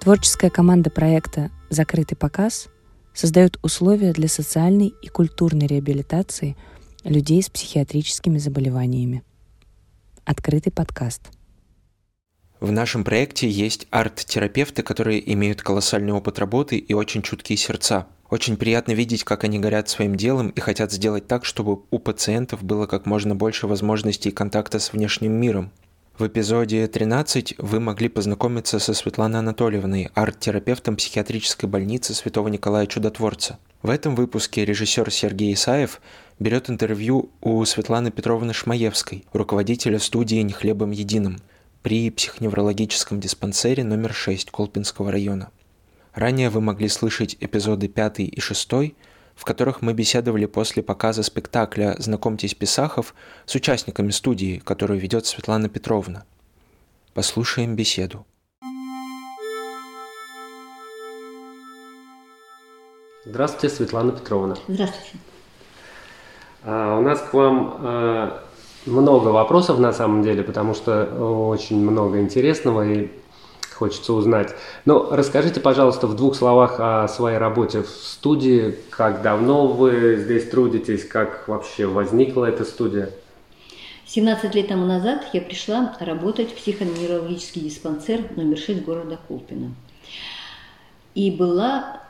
Творческая команда проекта «Закрытый показ» создает условия для социальной и культурной реабилитации людей с психиатрическими заболеваниями. Открытый подкаст. В нашем проекте есть арт-терапевты, которые имеют колоссальный опыт работы и очень чуткие сердца. Очень приятно видеть, как они горят своим делом и хотят сделать так, чтобы у пациентов было как можно больше возможностей контакта с внешним миром. В эпизоде 13 вы могли познакомиться со Светланой Анатольевной, арт-терапевтом психиатрической больницы Святого Николая Чудотворца. В этом выпуске режиссер Сергей Исаев берет интервью у Светланы Петровны Шмаевской, руководителя студии «Не хлебом единым» при психоневрологическом диспансере номер 6 Колпинского района. Ранее вы могли слышать эпизоды 5 и 6, в которых мы беседовали после показа спектакля «Знакомьтесь, Писахов» с участниками студии, которую ведет Светлана Петровна. Послушаем беседу. Здравствуйте, Светлана Петровна. Здравствуйте. А, у нас к вам а, много вопросов на самом деле, потому что очень много интересного и хочется узнать. Но расскажите, пожалуйста, в двух словах о своей работе в студии. Как давно вы здесь трудитесь? Как вообще возникла эта студия? 17 лет тому назад я пришла работать в психоневрологический диспансер номер 6 города Колпино. И была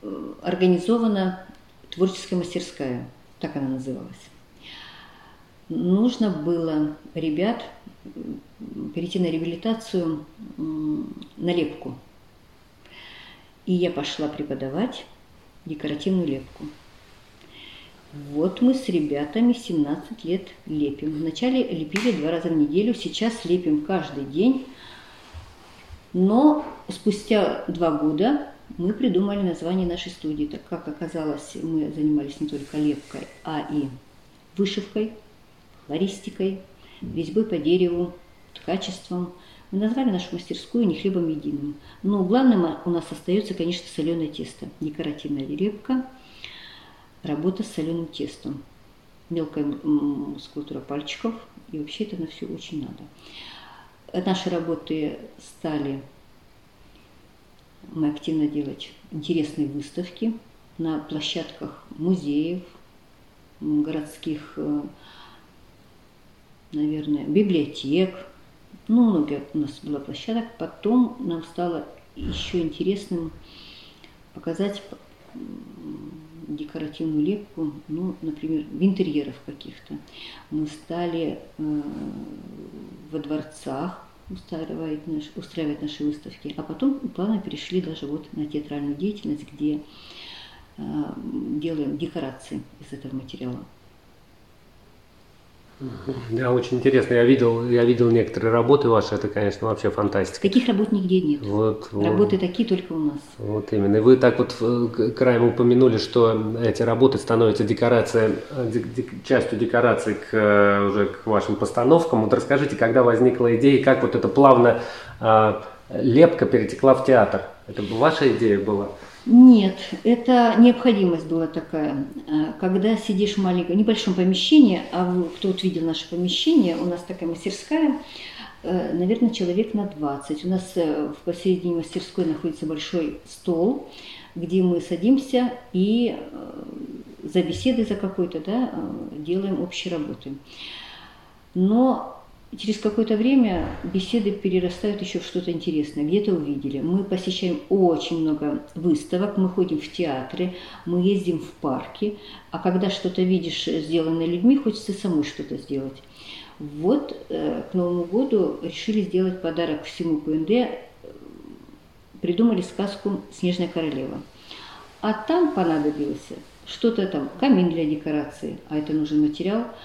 э, организована творческая мастерская, так она называлась. Нужно было ребят перейти на реабилитацию на лепку. И я пошла преподавать декоративную лепку. Вот мы с ребятами 17 лет лепим. Вначале лепили два раза в неделю, сейчас лепим каждый день. Но спустя два года мы придумали название нашей студии. Так как оказалось, мы занимались не только лепкой, а и вышивкой, флористикой, резьбой по дереву, ткачеством. Мы назвали нашу мастерскую не хлебом единым. Но главным у нас остается, конечно, соленое тесто, декоративная репка, работа с соленым тестом, мелкая мускулатура пальчиков, и вообще это на все очень надо. Наши работы стали мы активно делать интересные выставки на площадках музеев, городских э, наверное, библиотек, ну, много у нас было площадок. Потом нам стало еще интересным показать декоративную лепку, ну, например, в интерьерах каких-то. Мы стали э, во дворцах устраивать, наш, устраивать наши выставки, а потом плавно перешли даже вот на театральную деятельность, где э, делаем декорации из этого материала. Да, очень интересно. Я видел, я видел некоторые работы ваши, это, конечно, вообще фантастика. Таких работ нигде нет. Вот, Работы вот. такие только у нас. Вот именно. И вы так вот э, краем упомянули, что эти работы становятся декорацией, частью декорации к, э, уже к вашим постановкам. Вот расскажите, когда возникла идея, как вот это плавно а, лепка перетекла в театр? Это ваша идея была? Нет, это необходимость была такая. А, когда сидишь в маленьком, небольшом помещении, а кто вот видел наше помещение, у нас такая мастерская, э, наверное, человек на 20. У нас э, в посередине мастерской находится большой стол, где мы садимся и э, за беседой за какой-то да, делаем общие работы. Но через какое-то время беседы перерастают еще в что-то интересное, где-то увидели. Мы посещаем очень много выставок, мы ходим в театры, мы ездим в парки, а когда что-то видишь сделанное людьми, хочется самой что-то сделать. Вот э, к Новому году решили сделать подарок всему КНД, придумали сказку «Снежная королева». А там понадобилось что-то там, камин для декорации, а это нужен материал –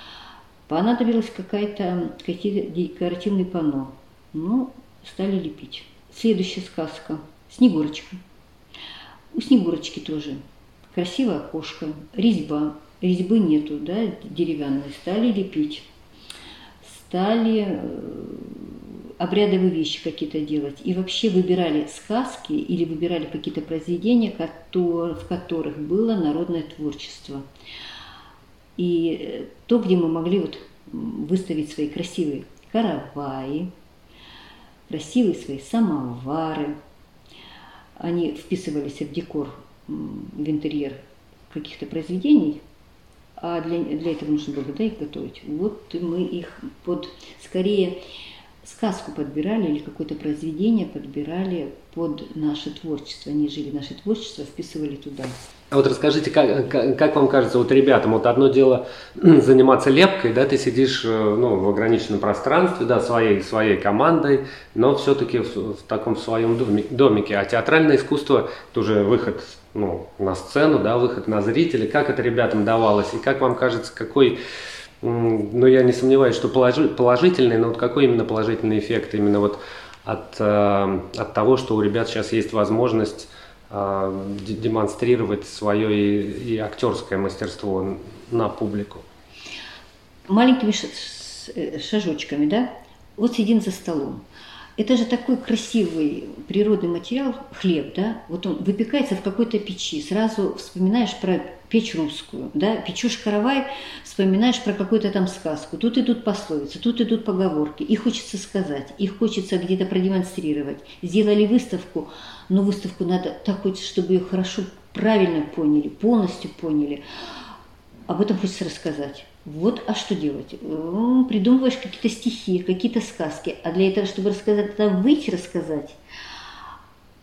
Понадобилось какая-то, какие-то декоративные панно. Ну, стали лепить. Следующая сказка. Снегурочка. У Снегурочки тоже красивое окошко, резьба. Резьбы нету, да, деревянной. Стали лепить. Стали э, обрядовые вещи какие-то делать. И вообще выбирали сказки или выбирали какие-то произведения, в которых было народное творчество. И э, то, где мы могли вот выставить свои красивые караваи, красивые свои самовары, они вписывались в декор, в интерьер каких-то произведений, а для, для этого нужно было да, их готовить. Вот мы их под, скорее, сказку подбирали или какое-то произведение подбирали под наше творчество. Они жили наше творчество, вписывали туда. А вот расскажите, как, как, вам кажется, вот ребятам, вот одно дело заниматься лепкой, да, ты сидишь э, ну, в ограниченном пространстве, да, своей, своей командой, но все-таки в, в таком своем домике. А театральное искусство, это уже выход ну, на сцену, да, выход на зрителей. Как это ребятам давалось? И как вам кажется, какой, ну, я не сомневаюсь, что положительный, но вот какой именно положительный эффект именно вот от, э, от того, что у ребят сейчас есть возможность а, демонстрировать свое и, и актерское мастерство на публику. Маленькими э, шажочками, да? Вот сидим за столом. Это же такой красивый природный материал, хлеб, да? Вот он выпекается в какой-то печи. Сразу вспоминаешь про печь русскую, да? Печешь каравай, вспоминаешь про какую-то там сказку. Тут идут пословицы, тут идут поговорки. Их хочется сказать, их хочется где-то продемонстрировать. Сделали выставку, но выставку надо так хочется, чтобы ее хорошо, правильно поняли, полностью поняли. Об этом хочется рассказать. Вот, а что делать? Придумываешь какие-то стихи, какие-то сказки. А для этого, чтобы рассказать, надо выйти рассказать.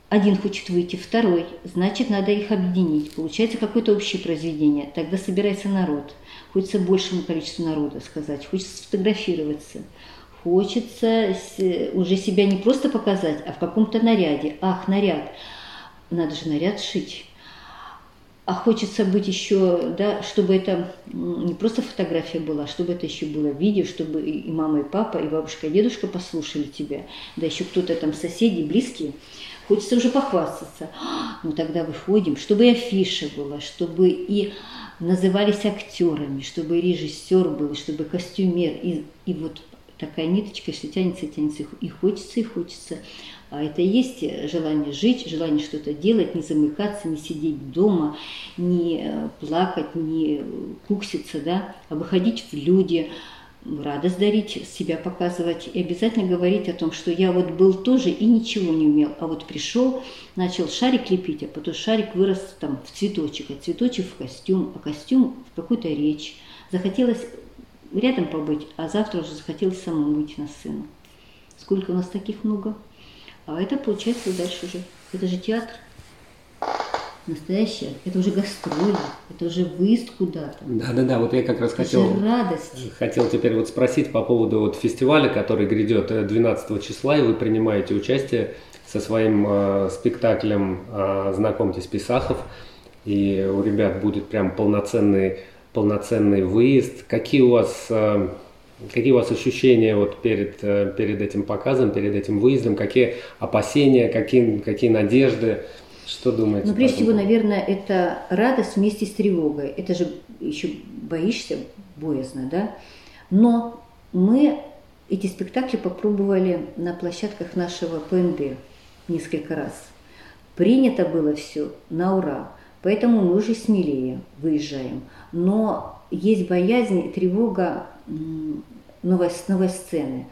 Один хочет выйти, второй. Значит, надо их объединить. Получается какое-то общее произведение. Тогда собирается народ. Хочется большему количеству народа сказать. Хочется сфотографироваться. Хочется уже себя не просто показать, а в каком-то наряде. Ах, наряд. Надо же наряд шить а хочется быть еще, да, чтобы это не просто фотография была, чтобы это еще было видео, чтобы и мама, и папа, и бабушка, и дедушка послушали тебя, да еще кто-то там соседи, близкие. Хочется уже похвастаться. Ну тогда выходим, чтобы и афиша была, чтобы и назывались актерами, чтобы и режиссер был, чтобы костюмер, и, и вот такая ниточка, что тянется, тянется, и хочется, и хочется. А это и есть желание жить, желание что-то делать, не замыкаться, не сидеть дома, не э, плакать, не кукситься, да, а выходить в люди, радость дарить, себя показывать и обязательно говорить о том, что я вот был тоже и ничего не умел, а вот пришел, начал шарик лепить, а потом шарик вырос там в цветочек, а цветочек в костюм, а костюм в какую-то речь. Захотелось рядом побыть, а завтра уже захотелось самому выйти на сцену. Сколько у нас таких много? А это получается дальше уже. Это же театр. Настоящее. Это уже гастроли. Это уже выезд куда-то. Да-да-да, вот я как раз это хотел... Радость. Хотел теперь вот спросить по поводу вот фестиваля, который грядет 12 э, числа, и вы принимаете участие со своим э, спектаклем э, «Знакомьтесь, Писахов». И у ребят будет прям полноценный, полноценный выезд. Какие у вас э, Какие у вас ощущения вот перед, э, перед этим показом, перед этим выездом? Какие опасения, какие, какие надежды? Что думаете? Ну, прежде всего, наверное, это радость вместе с тревогой. Это же еще боишься, боязно, да? Но мы эти спектакли попробовали на площадках нашего ПНД несколько раз. Принято было все на ура. Поэтому мы уже смелее выезжаем. Но есть боязнь и тревога новой, новой сцены,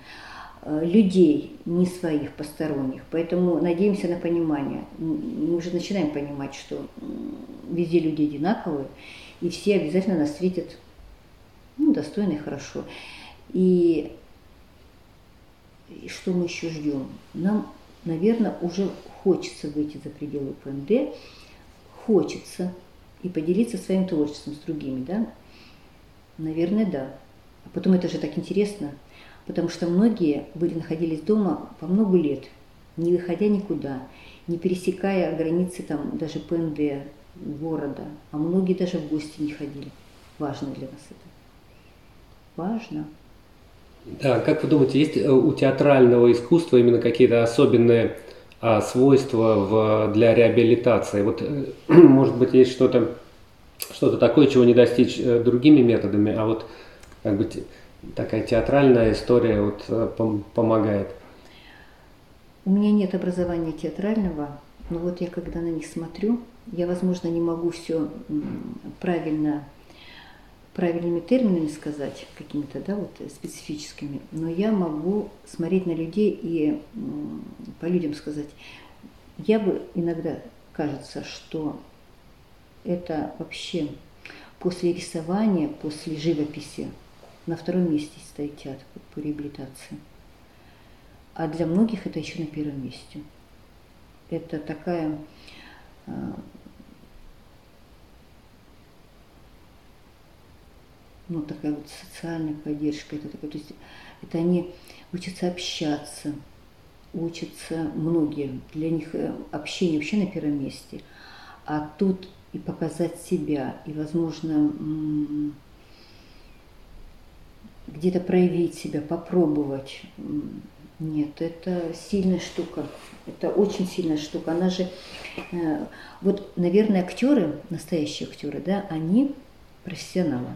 э, людей не своих, посторонних. Поэтому надеемся на понимание. Мы уже начинаем понимать, что везде люди одинаковые, и все обязательно нас встретят ну, достойно и хорошо. И, и что мы еще ждем? Нам, наверное, уже хочется выйти за пределы ПНД, хочется и поделиться своим творчеством с другими, да? Наверное, да. Потом это же так интересно, потому что многие были, находились дома по много лет, не выходя никуда, не пересекая границы там даже ПНД города, а многие даже в гости не ходили. Важно для нас это. Важно. Да, как вы думаете, есть э, у театрального искусства именно какие-то особенные а, свойства в, для реабилитации? Вот, э, может быть, есть что-то что такое, чего не достичь э, другими методами, а вот как бы такая театральная история вот э, помогает. У меня нет образования театрального, но вот я когда на них смотрю, я, возможно, не могу все правильно правильными терминами сказать, какими-то, да, вот специфическими, но я могу смотреть на людей и по людям сказать, я бы иногда кажется, что это вообще после рисования, после живописи на втором месте стоит театр по реабилитации. А для многих это еще на первом месте. Это такая а, ну, такая вот социальная поддержка, это, такое, то есть, это они учатся общаться, учатся многие, для них э, общение вообще на первом месте, а тут и показать себя, и, возможно, где-то проявить себя, попробовать. Нет, это сильная штука. Это очень сильная штука. Она же, э, вот, наверное, актеры, настоящие актеры, да, они профессионалы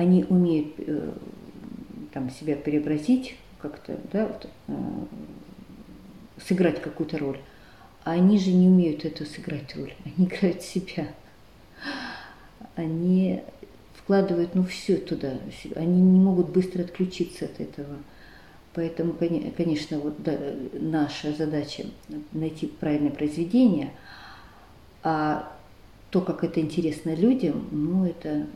они умеют э, там, себя преобразить как-то, да, вот, э, сыграть какую-то роль. А они же не умеют эту сыграть роль, они играют себя. Они вкладывают, ну, все туда. Они не могут быстро отключиться от этого. Поэтому, конечно, вот да, наша задача найти правильное произведение, а то, как это интересно людям, ну, это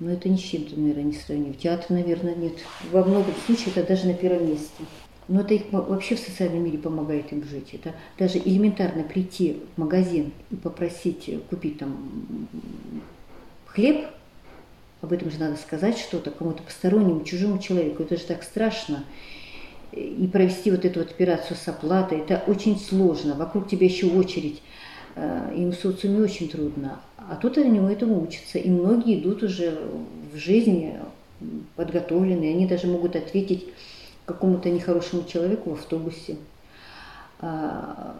но это ни с чем-то, наверное, не сравнив. Театр, наверное, нет. Во многом случаях это даже на первом месте. Но это их вообще в социальном мире помогает им жить. Это даже элементарно прийти в магазин и попросить купить там хлеб, об этом же надо сказать что-то кому-то постороннему, чужому человеку. Это же так страшно. И провести вот эту вот операцию с оплатой, это очень сложно. Вокруг тебя еще очередь. Э, им социуме очень трудно. А тут они этому учатся. И многие идут уже в жизни подготовленные. Они даже могут ответить какому-то нехорошему человеку в автобусе. А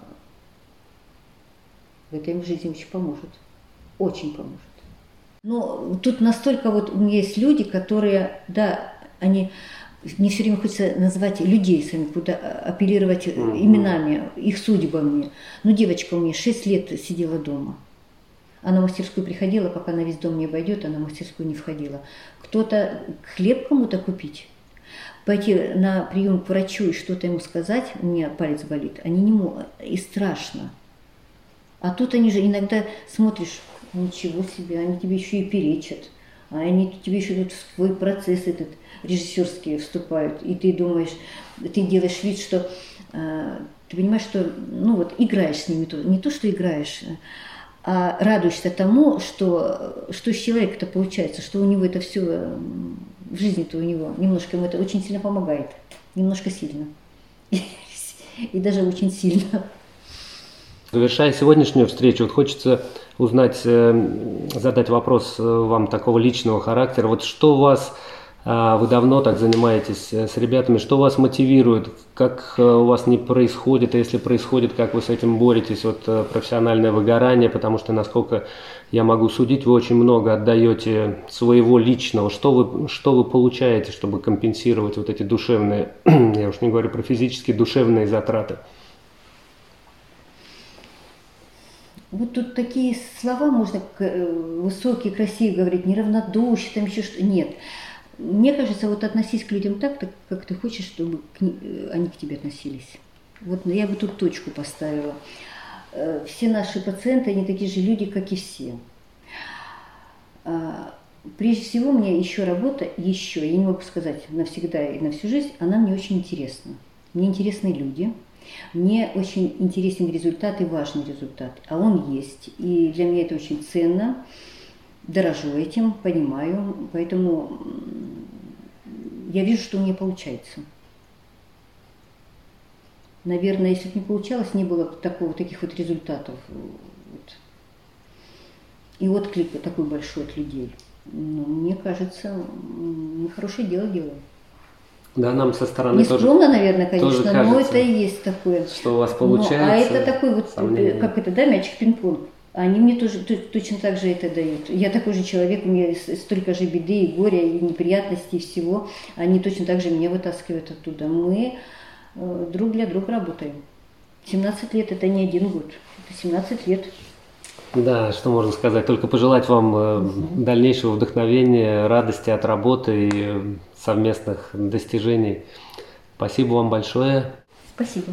это им в жизни очень поможет. Очень поможет. Но тут настолько вот у меня есть люди, которые, да, они мне все время хочется назвать людей сами, куда апеллировать mm-hmm. именами, их судьбами. Ну, девочка у меня 6 лет сидела дома. Она в мастерскую приходила, пока она весь дом не обойдет, она в мастерскую не входила. Кто-то хлеб кому-то купить, пойти на прием к врачу и что-то ему сказать, у меня палец болит, они не могут, и страшно. А тут они же иногда смотришь, ничего себе, они тебе еще и перечат, а они тебе еще тут в свой процесс этот режиссерский вступают, и ты думаешь, ты делаешь вид, что э, ты понимаешь, что ну вот играешь с ними, не то, что играешь, а радуешься тому, что, что из человека-то получается, что у него это все в жизни-то у него немножко ему это очень сильно помогает, немножко сильно. И даже очень сильно. Завершая сегодняшнюю встречу, вот хочется узнать, э, задать вопрос э, вам такого личного характера. Вот что у вас а, вы давно так занимаетесь э, с ребятами. Что вас мотивирует? Как э, у вас не происходит? А если происходит, как вы с этим боретесь? Вот э, профессиональное выгорание, потому что, насколько я могу судить, вы очень много отдаете своего личного. Что вы, что вы получаете, чтобы компенсировать вот эти душевные, я уж не говорю про физические, душевные затраты? Вот тут такие слова можно высокие, красивые говорить, неравнодушие, там еще что. Нет. Мне кажется, вот относись к людям так, как ты хочешь, чтобы э, они к тебе относились. Вот я бы тут точку поставила. Э, все наши пациенты, они такие же люди, как и все. А, прежде всего, мне еще работа, еще, я не могу сказать навсегда и на всю жизнь, она мне очень интересна. Мне интересны люди, мне очень интересен результат и важный результат, а он есть. И для меня это очень ценно дорожу этим, понимаю, поэтому я вижу, что у меня получается. Наверное, если бы не получалось, не было такого, таких вот результатов. Вот. И отклик такой большой от людей. Но мне кажется, мы хорошее дело делаем. Да, нам со стороны Не скромно, наверное, конечно, тоже кажется, но это и есть такое. Что у вас получается. Но, а это такой вот, сомнение. как это, да, мячик пинг-понг. Они мне тоже точно так же это дают. Я такой же человек, у меня столько же беды и горя, и неприятностей, и всего. Они точно так же меня вытаскивают оттуда. Мы э, друг для друга работаем. 17 лет – это не один год, это 17 лет. Да, что можно сказать? Только пожелать вам угу. дальнейшего вдохновения, радости от работы и совместных достижений. Спасибо вам большое. Спасибо.